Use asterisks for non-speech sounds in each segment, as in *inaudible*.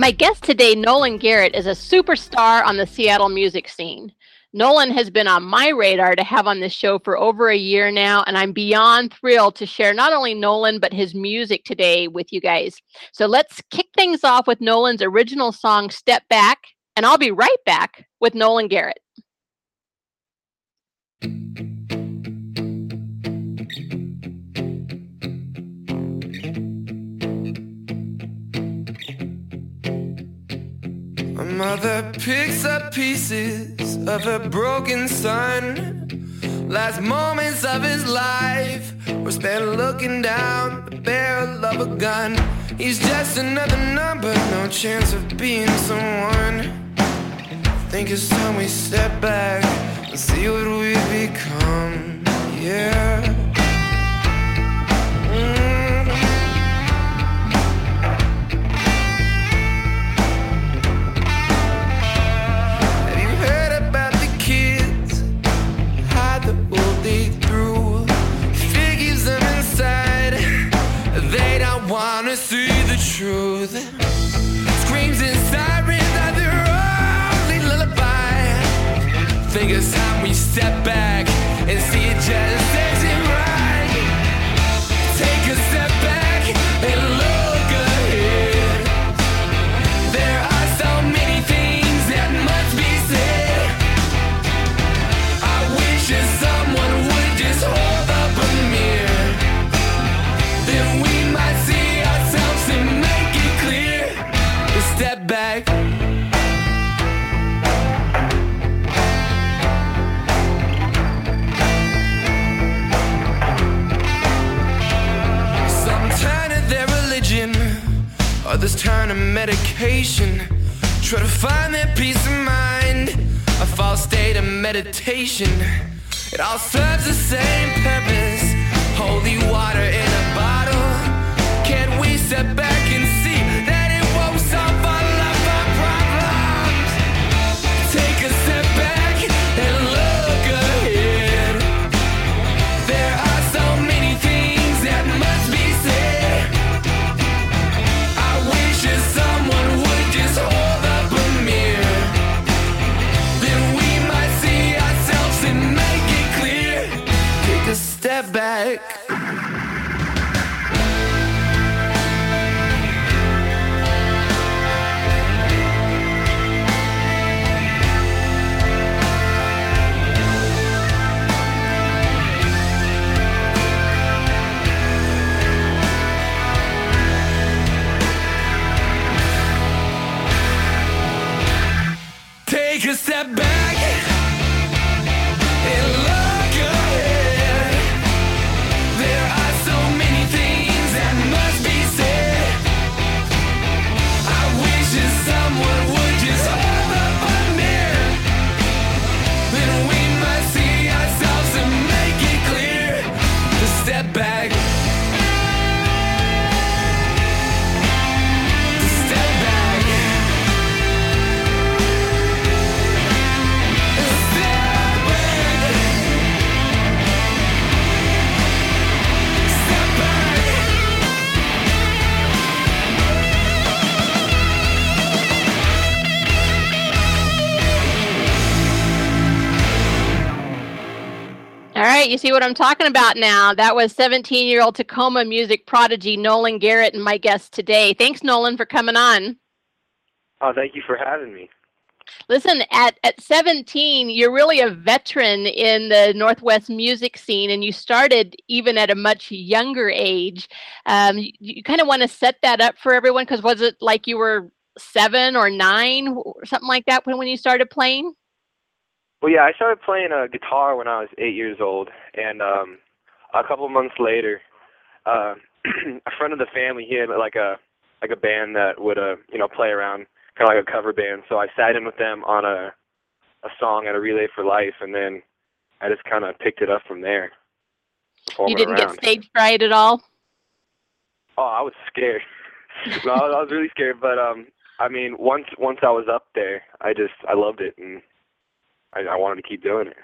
My guest today, Nolan Garrett, is a superstar on the Seattle music scene. Nolan has been on my radar to have on this show for over a year now, and I'm beyond thrilled to share not only Nolan, but his music today with you guys. So let's kick things off with Nolan's original song, Step Back, and I'll be right back with Nolan Garrett. Mother picks up pieces of her broken son. Last moments of his life were spent looking down the barrel of a gun. He's just another number, no chance of being someone. I think it's time we step back and see what we've become. Yeah. Truth. Screams and sirens are their only lullaby. Think it's time we step turn medication. Try to find that peace of mind, a false state of meditation. It all serves the same purpose. Holy water in a bottle. Can we step back you see what I'm talking about now. That was 17 year old Tacoma music prodigy Nolan Garrett and my guest today. Thanks, Nolan, for coming on. Oh, thank you for having me. Listen, at, at 17, you're really a veteran in the Northwest music scene, and you started even at a much younger age. Um, you, you kind of want to set that up for everyone because was it like you were seven or nine or something like that when, when you started playing? Well, yeah, I started playing a uh, guitar when I was eight years old, and um, a couple of months later, uh, *clears throat* a friend of the family he had like a like a band that would uh you know play around kind of like a cover band. So I sat in with them on a a song at a Relay for Life, and then I just kind of picked it up from there. You didn't around. get stage fright at all? Oh, I was scared. *laughs* no, I was really scared, but um, I mean, once once I was up there, I just I loved it, and I, I wanted to keep doing it.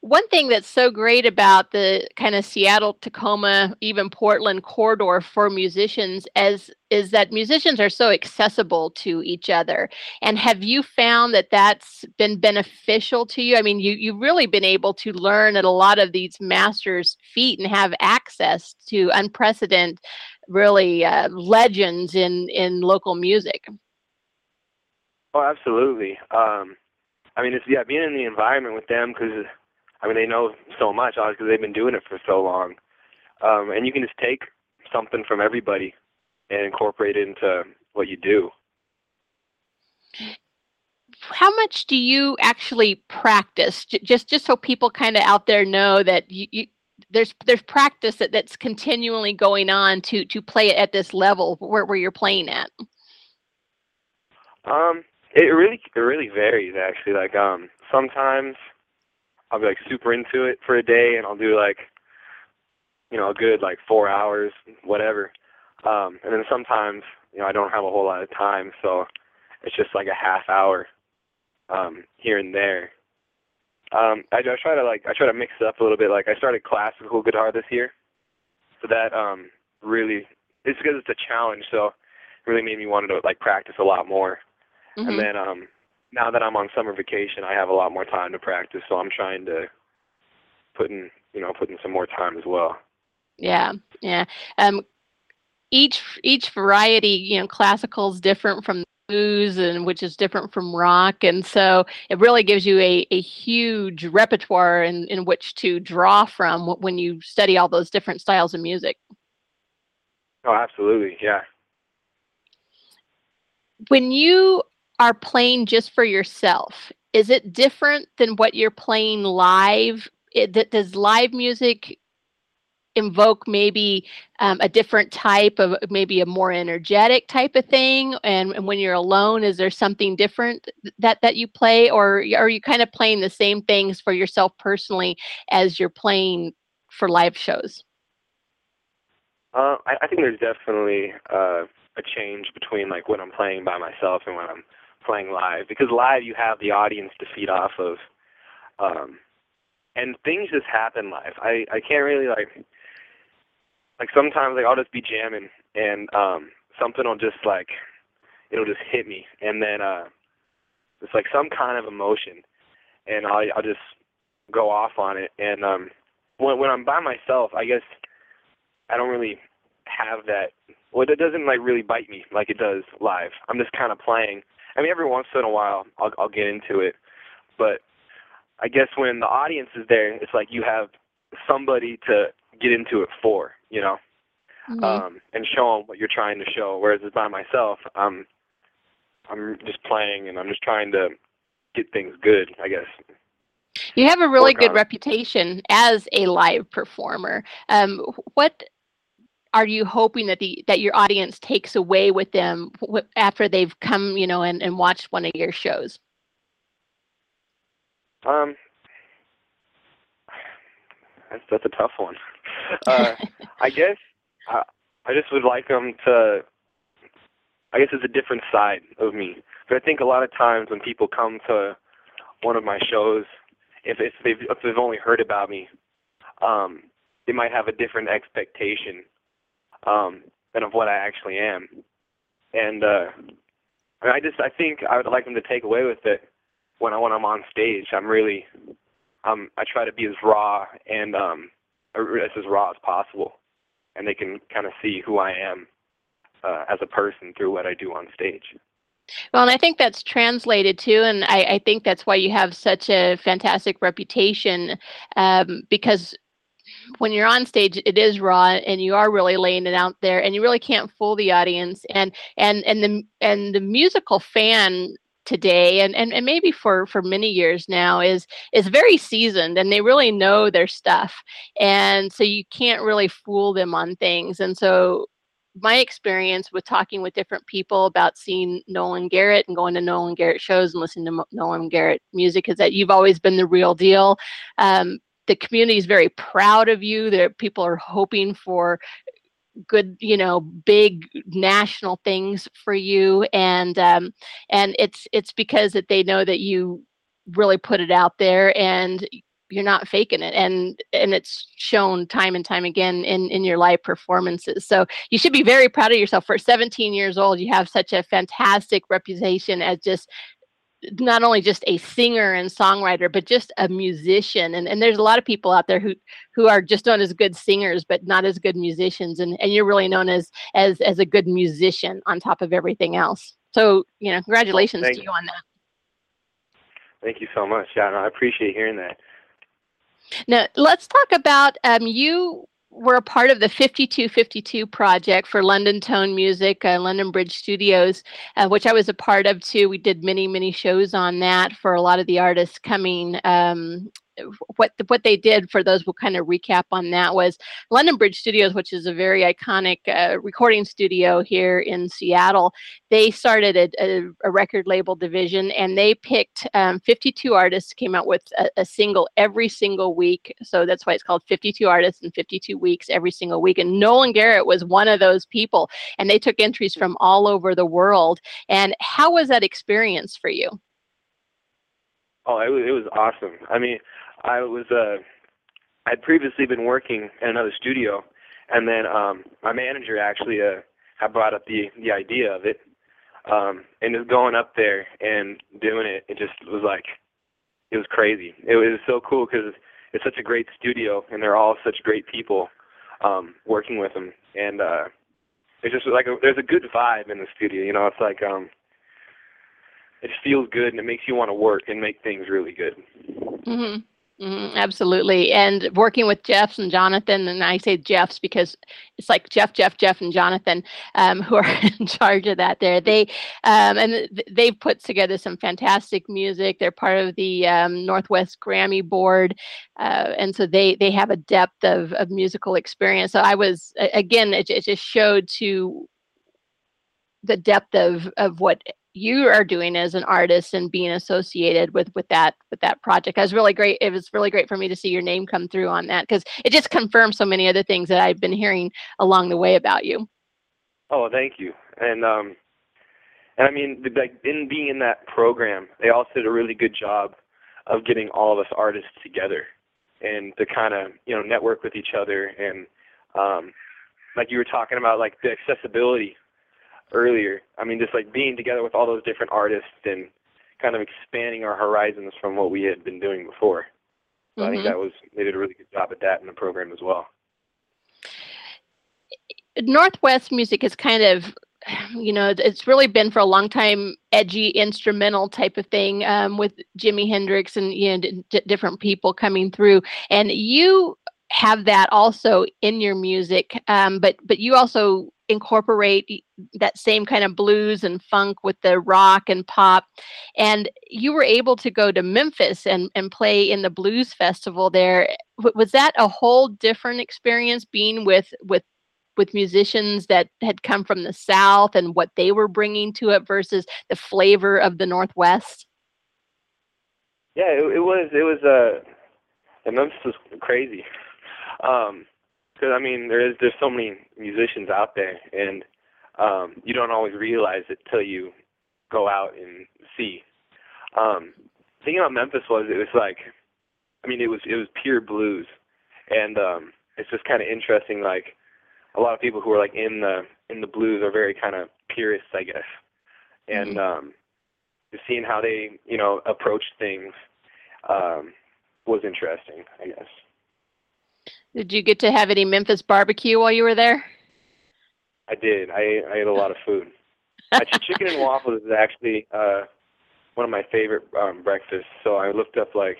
One thing that's so great about the kind of Seattle, Tacoma, even Portland corridor for musicians as is that musicians are so accessible to each other. And have you found that that's been beneficial to you? I mean, you you've really been able to learn at a lot of these masters' feet and have access to unprecedented, really uh, legends in in local music. Oh, absolutely. Um, I mean, it's yeah, being in the environment with them because I mean they know so much, obviously because they've been doing it for so long, um, and you can just take something from everybody and incorporate it into what you do. How much do you actually practice? Just just so people kind of out there know that you, you there's there's practice that, that's continually going on to to play it at this level where, where you're playing at. Um, it really it really varies actually. Like um sometimes I'll be like super into it for a day and I'll do like you know, a good like four hours, whatever. Um and then sometimes, you know, I don't have a whole lot of time, so it's just like a half hour um here and there. Um I, I try to like I try to mix it up a little bit. Like I started classical guitar this year. So that um really it's because it's a challenge, so it really made me want to like practice a lot more. Mm-hmm. And then um now that I'm on summer vacation, I have a lot more time to practice, so I'm trying to put in, you know, put in some more time as well. Yeah, yeah. Um, each each variety, you know, classical is different from blues, and which is different from rock, and so it really gives you a a huge repertoire in in which to draw from when you study all those different styles of music. Oh, absolutely, yeah. When you are playing just for yourself, is it different than what you're playing live? It, does live music invoke maybe um, a different type of maybe a more energetic type of thing? And, and, when you're alone is there something different that that you play? Or are you kind of playing the same things for yourself personally as you're playing for live shows? Uh, I, I, think there's definitely uh, a change between like when i'm playing by myself and when i'm playing live because live you have the audience to feed off of um and things just happen live. I i can't really like like sometimes like i'll just be jamming and um something will just like it'll just hit me and then uh it's like some kind of emotion and i'll i'll just go off on it and um when when i'm by myself i guess i don't really have that well it doesn't like really bite me like it does live. I'm just kind of playing I mean, every once in a while I'll I'll get into it, but I guess when the audience is there, it's like you have somebody to get into it for, you know, mm-hmm. um, and show them what you're trying to show. Whereas it's by myself, I'm I'm just playing and I'm just trying to get things good, I guess. You have a really good reputation as a live performer. Um, what are you hoping that the that your audience takes away with them after they've come you know and, and watched one of your shows? Um that's that's a tough one. *laughs* Uh, i guess I, I just would like them to i guess it's a different side of me. But i think a lot of times when people come to one of my shows if if they've if they've only heard about me um they might have a different expectation um, than of what I actually am. And uh, I just I think I would like them to take away with it when I when I'm on stage. I'm really um, I try to be as raw and um, as as raw as possible, and they can kind of see who I am uh, as a person through what I do on stage. Well, and I think that's translated too, and I, I think that's why you have such a fantastic reputation, um, because when you're on stage it is raw and you are really laying it out there and you really can't fool the audience. And and and the and the musical fan today and, and and maybe for for many years now is is very seasoned and they really know their stuff. And so you can't really fool them on things. And so my experience with talking with different people about seeing Nolan Garrett and going to Nolan Garrett shows and listening to Nolan Garrett music is that you've always been the real deal. Um, the community is very proud of you. That people are hoping for good you know big national things for you. And um and it's it's because that they know that you really put it out there and you're not faking it. And and it's shown time and time again in in your live performances. So you should be very proud of yourself. For 17 years old you have such a fantastic reputation as just not only just a singer and songwriter but just a musician and, and there's a lot of people out there who who are just known as good singers but not as good musicians and, and you're really known as as as a good musician on top of everything else so you know congratulations Thank to you. you on that Thank you so much. Yeah, no, I appreciate hearing that. now let's talk about um, you were a part of the 5252 project for London Tone Music, uh, London Bridge Studios, uh, which I was a part of too. We did many, many shows on that for a lot of the artists coming um, what what they did for those we'll kind of recap on that was London Bridge Studios, which is a very iconic uh, recording studio here in Seattle. They started a, a, a record label division and they picked um, 52 artists, came out with a, a, single every single week. So that's why it's called 52 artists in 52 weeks every single week. And Nolan Garrett was one of those people, and they took entries from all over the world. And how was that experience for you? Oh, it was it was awesome. I mean, I was uh I'd previously been working in another studio and then um my manager actually uh had brought up the the idea of it. Um and just going up there and doing it it just was like it was crazy. It was so cool cuz it's such a great studio and they're all such great people um working with them and uh it's just like a, there's a good vibe in the studio, you know, it's like um it feels good and it makes you want to work and make things really good. Mm-hmm. Mm-hmm, absolutely. And working with Jeffs and Jonathan, and I say Jeffs because it's like Jeff, Jeff, Jeff, and Jonathan um, who are *laughs* in charge of that there. They um, and th- they've put together some fantastic music. They're part of the um, Northwest Grammy Board, uh, and so they they have a depth of, of musical experience. So I was again, it, it just showed to the depth of of what you are doing as an artist and being associated with with that with that project. It was really great. It was really great for me to see your name come through on that because it just confirms so many other things that I've been hearing along the way about you. Oh, thank you. And um, and I mean, like in being in that program, they also did a really good job of getting all of us artists together and to kind of you know network with each other and um, like you were talking about like the accessibility earlier. I mean, just like being together with all those different artists and kind of expanding our horizons from what we had been doing before. So mm-hmm. I think Mm-hmm. that was they did a really good job at that in the program as well. Northwest music is kind of you know it's really been for a long time edgy instrumental type of thing um, with jimi hendrix and you know d- different people coming through and you have that also in your music um, but but you also incorporate that same kind of blues and funk with the rock and pop and you were able to go to memphis and, and play in the blues festival there. Was that a whole different experience being with with with musicians that had come from the south and what they were bringing to it versus the flavor of the northwest? Yeah it, it was it was uh and memphis was crazy. Um because I mean there is there's so many musicians out there, and um, you don't always realize it till you go out and see. Um, the thing about Memphis was it was like, I mean it was it was pure blues, and um, it's just kind of interesting. Like a lot of people who are like in the in the blues are very kind of purists, I guess, and um, just seeing how they you know approach things. Um, was interesting, I guess. Did you get to have any Memphis barbecue while you were there? I did. I I ate a lot of food. Actually, chicken and waffles is actually uh, one of my favorite um, breakfasts. So I looked up like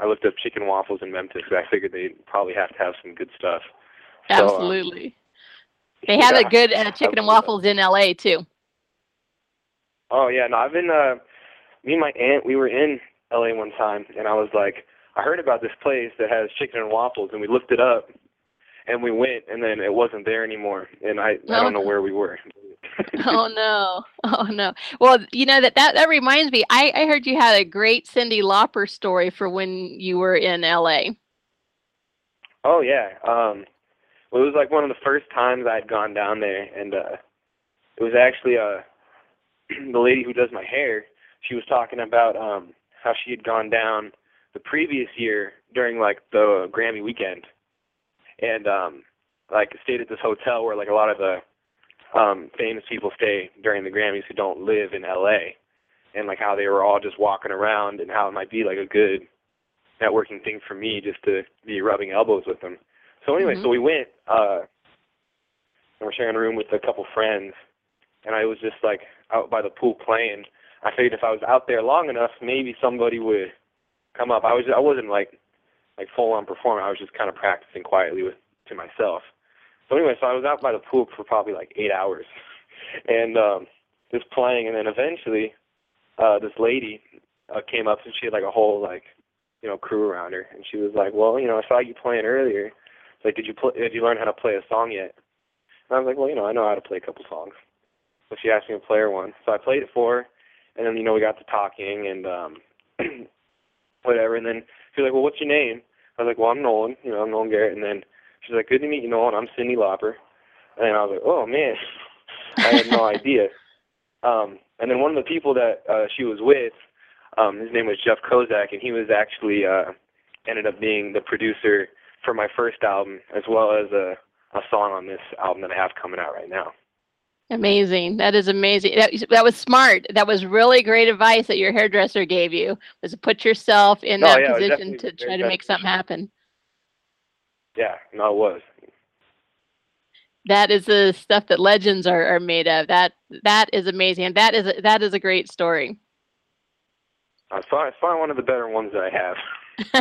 I looked up chicken waffles in Memphis. I figured they'd probably have to have some good stuff. So, um, Absolutely. they have a good uh, chicken and absolutely. waffles in LA too. Oh yeah, no, I've been. Uh, me and my aunt, we were in LA one time, and I was like, I heard about this place that has chicken and waffles, and we looked it up, and we went, and then it wasn't there anymore, and I I don't know where we were. *laughs* *laughs* oh no. Oh no. Well, you know that that, that reminds me. I, I heard you had a great Cyndi Lauper story for when you were in LA. Oh yeah. Um well it was like one of the first times I'd gone down there and uh it was actually uh *clears throat* the lady who does my hair, she was talking about um how she had gone down the previous year during like the Grammy weekend and um like stayed at this hotel where like a lot of the um famous people stay during the Grammys who don't live in LA and like how they were all just walking around and how it might be like a good networking thing for me just to be rubbing elbows with them. So anyway, Mhm. so we went, uh, and we're sharing a room with a couple friends, and I was just like out by the pool playing. I figured if I was out there long enough, maybe somebody would come up. I was I wasn't like like full on performing. I was just kind of practicing quietly with to myself. So anyway, so I was out by the pool for probably like eight hours, *laughs* and um, just playing, and then eventually, uh, this lady uh, came up and she had like a whole like you know, crew around her, and she was like, "Well, you know, I saw you playing earlier. Like, did you play? Did you learn how to play a song yet?" And I was like, "Well, you know, I know how to play a couple songs." So she asked me to play her one, so I played it for her, and then you know we got to talking and um, whatever, and then she was like, "Well, what's your name?" I was like, "Well, I'm Nolan. You know, I'm Nolan Garrett." And then she's like, "Good to meet you, Nolan. I'm Cyndi Lauper." And then I was like, "Oh man, I had no *laughs* idea." Um, and then one of the people that uh, she was with um, his name was Jeff Kozak, and he was actually uh, ended up being the producer for my first album, as well as a, a song on this album that I have coming out right now. Amazing. That is amazing. That, that was smart. That was really great advice that your hairdresser gave you. Was to put yourself in No, that yeah, position to try to make something happen. Yeah, no, it was. That is the stuff that legends are, are made of. That that is amazing. And that is a, that is a great story. I saw, I saw one of the better ones that I have. *laughs* *laughs*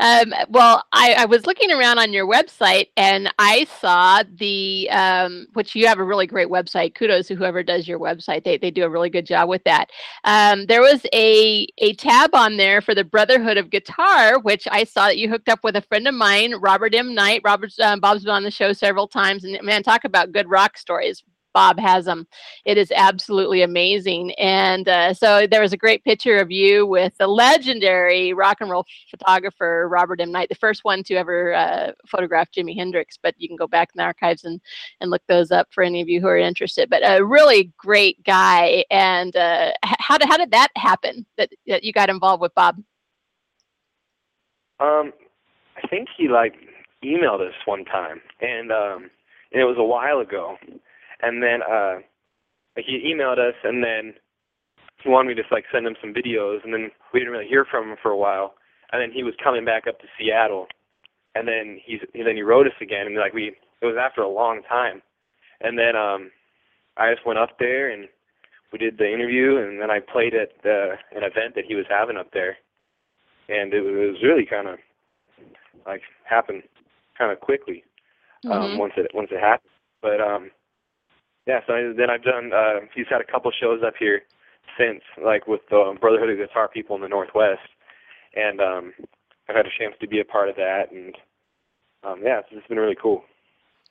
um, well, I, I was looking around on your website and I saw the, um, which you have a really great website. Kudos to whoever does your website. They, they do a really good job with that. Um, there was a, a tab on there for the Brotherhood of Guitar, which I saw that you hooked up with a friend of mine, Robert M. Knight. Robert's, um, Bob's been on the show several times. And man, talk about good rock stories. Bob has them. It is absolutely amazing. And uh, so there was a great picture of you with the legendary rock and roll photographer Robert M. Knight, the first one to ever uh, photograph Jimi Hendrix. But you can go back in the archives and and look those up for any of you who are interested. But a really great guy. And uh, how did how did that happen that, that you got involved with Bob? Um, I think he like emailed us one time, and um, and it was a while ago. And then uh, he emailed us, and then he wanted me to like send him some videos, and then we didn't really hear from him for a while. And then he was coming back up to Seattle, and then he's and then he wrote us again, and like we it was after a long time. And then um, I just went up there and we did the interview, and then I played at the, an event that he was having up there, and it was really kind of like happened kind of quickly um, Mhm. once it once it happened. But um, yeah, so then I've done. Uh, he's had a couple shows up here since, like with the Brotherhood of Guitar People in the Northwest, and um, I've had a chance to be a part of that, and um, yeah, it's, it's been really cool.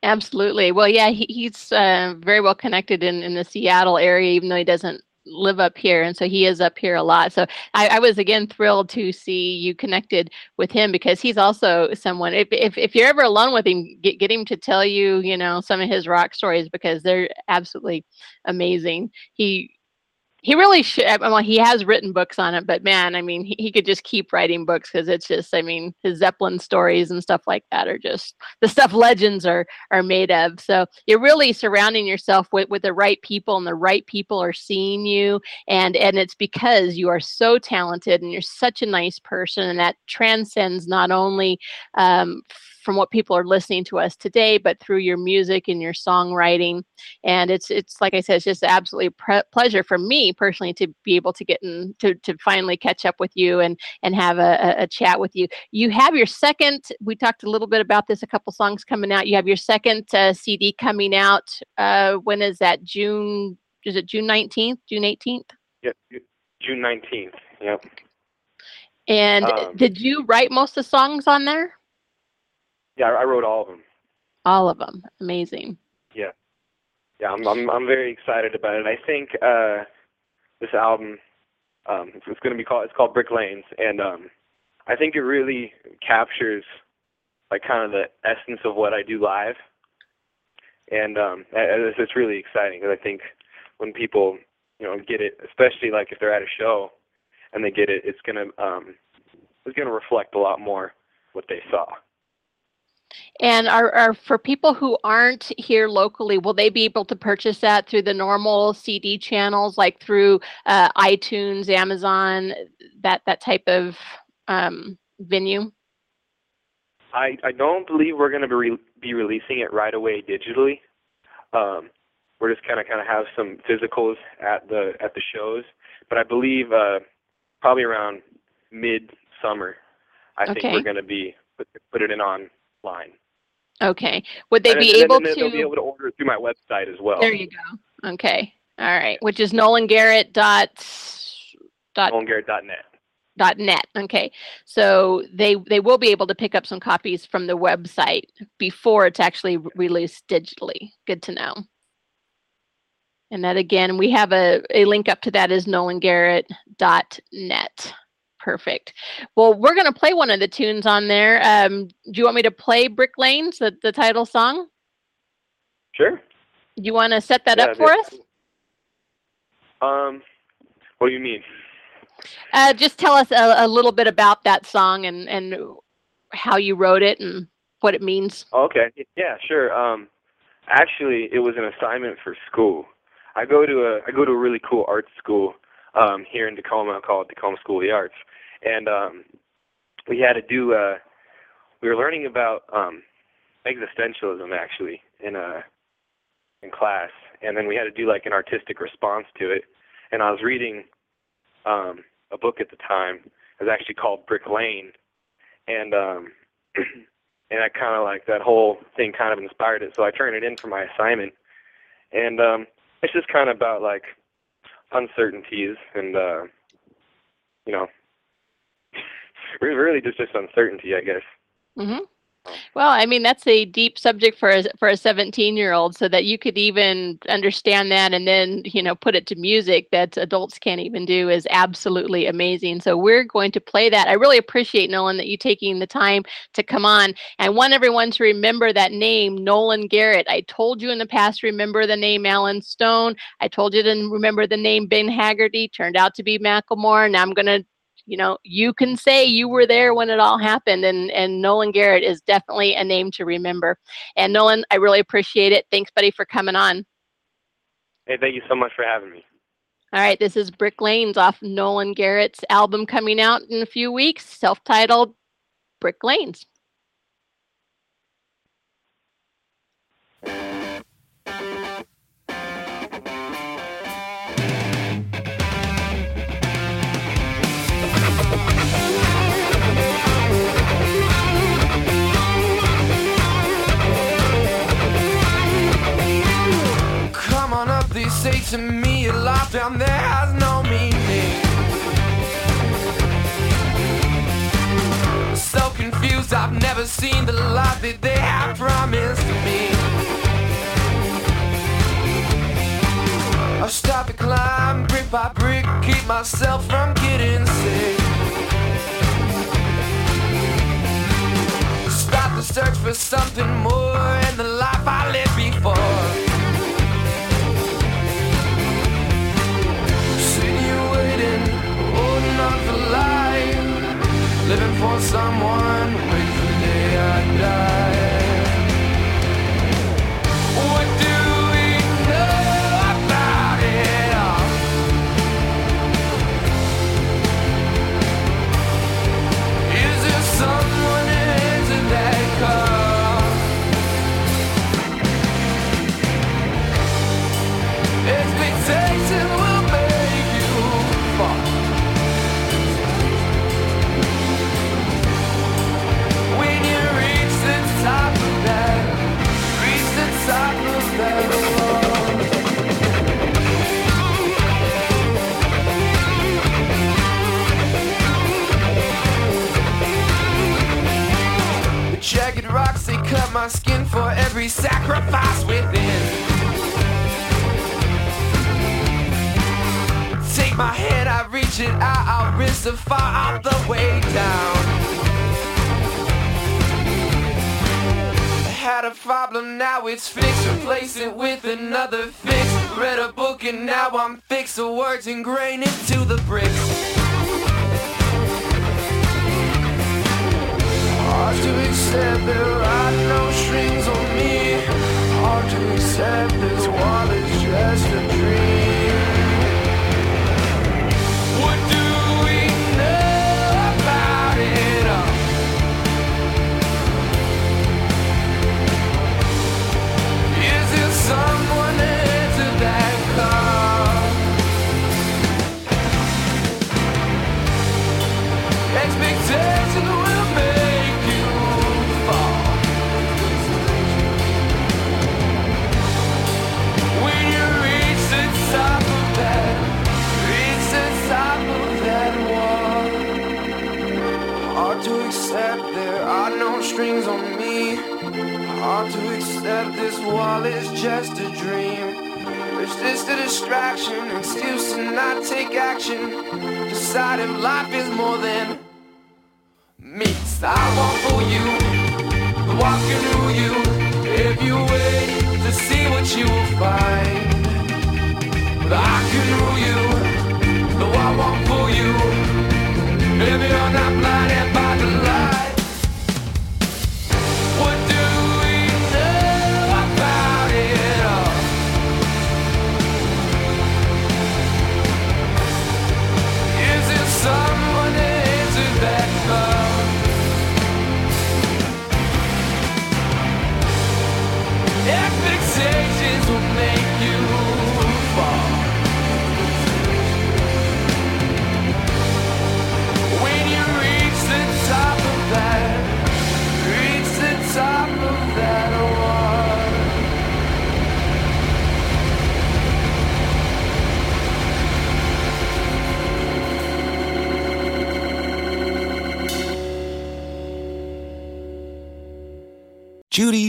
Absolutely. Well, yeah, he, he's uh, very well connected in, in the Seattle area, even though he doesn't live up here. And so he is up here a lot. So I, I was again thrilled to see you connected with him because he's also someone, if, if, if you're ever alone with him, get, get him to tell you, you know, some of his rock stories because they're absolutely amazing. He, he really should. Well, he has written books on it, but man, I mean, he, he could just keep writing books because it's just, I mean, his Zeppelin stories and stuff like that are just the stuff legends are are made of. So you're really surrounding yourself with with the right people, and the right people are seeing you, and and it's because you are so talented and you're such a nice person, and that transcends not only um, from what people are listening to us today, but through your music and your songwriting. And it's it's like I said, it's just absolutely pre- pleasure for me personally to be able to get in to to finally catch up with you and and have a, a, chat with you. You have your second. We talked a little bit about this. A couple songs coming out. You have your second uh, CD coming out. Uh, when is that? June? Is it June nineteenth? June eighteenth? Yep, June nineteenth. Yep. And Um, did you write most of the songs on there? Yeah, I wrote all of them. All of them. Amazing. Yeah, yeah. I'm I'm I'm very excited about it. I think uh, this album, um, it's, it's going to be called it's called Brick Lanes, and um, I think it really captures like kind of the essence of what I do live, and um, it's, it's really exciting because I think when people you know get it, especially like if they're at a show and they get it, it's gonna um, it's gonna reflect a lot more what they saw. And are, are for people who aren't here locally, will they be able to purchase that through the normal CD channels, like through uh, iTunes, Amazon, that that type of um, venue? I, I don't believe we're going to be, re- be releasing it right away digitally. Um, we're just kind of kind of have some physicals at the at the shows, but I believe uh, probably around mid summer, I think we're going to be put, put it in online. Okay. Would they And be able then They'll be able to order it through my website as well. There you go. Okay. All right. Which is Nolan Garrett dot dot NolanGarrett.net. dot net. Okay, so they they will be able to pick up some copies from the website before it's actually re- released digitally. Good to know. And that again, we have a, a link up to that is nolangarrett.net. Perfect. Well, we're going to play one of the tunes on there. Um, do you want me to play Brick Lanes, the, the title song? Sure. Do you want to set that Yeah, up for us? Um, what do you mean? Uh, just tell us a, a little bit about that song and, and how you wrote it and what it means. Okay. Yeah, sure. Um, actually, it was an assignment for school. I go to a I go to a really cool art school um, here in Tacoma called Tacoma School of the Arts, and um, we had to do. Uh, we were learning about um, existentialism actually in a in class, and then we had to do like an artistic response to it. And I was reading um, a book at the time. It was actually called Brick Lane, and um, *clears throat* and I kind of like that whole thing kind of inspired it. So I turned it in for my assignment, and um, it's just kind of about like uncertainties and uh, you know, really just just uncertainty, I guess. hmm Well, I mean that's a deep subject for a for a 17 year old, so that you could even understand that and then you know put it to music that adults can't even do is absolutely amazing. So we're going to play that. I really appreciate Nolan that you taking the time to come on. I want everyone to remember that name, Nolan Garrett. I told you in the past, remember the name Allen Stone. I told you to remember the name Ben Haggerty. Turned out to be Macklemore. Now I'm gonna you know you can say you were there when it all happened and and nolan garrett is definitely a name to remember. And nolan i really appreciate it. Thanks buddy for coming on. Hey, thank you so much for having me. all right this is brick lanes off nolan garrett's album coming out in a few weeks self-titled brick lanes say to me, a life down there has no meaning. So confused, I've never seen the life that they have promised me. I start to climb brick by brick, keep myself from getting sick. Start to search for something more in the life I lived before. For someone, And now I'm fixed. The words ingrained into the bricks. Hard to accept there are no strings on me. Hard to accept this wall is just a dream. Strings on me. Hard to accept this wall is just a dream. It's just a distraction, excuse to not take action. Decide if life is more than meets. I want for you, walking through you. If you wait to see what you will find, but I can rule you. Though I want for you, if you're not blinded by the light.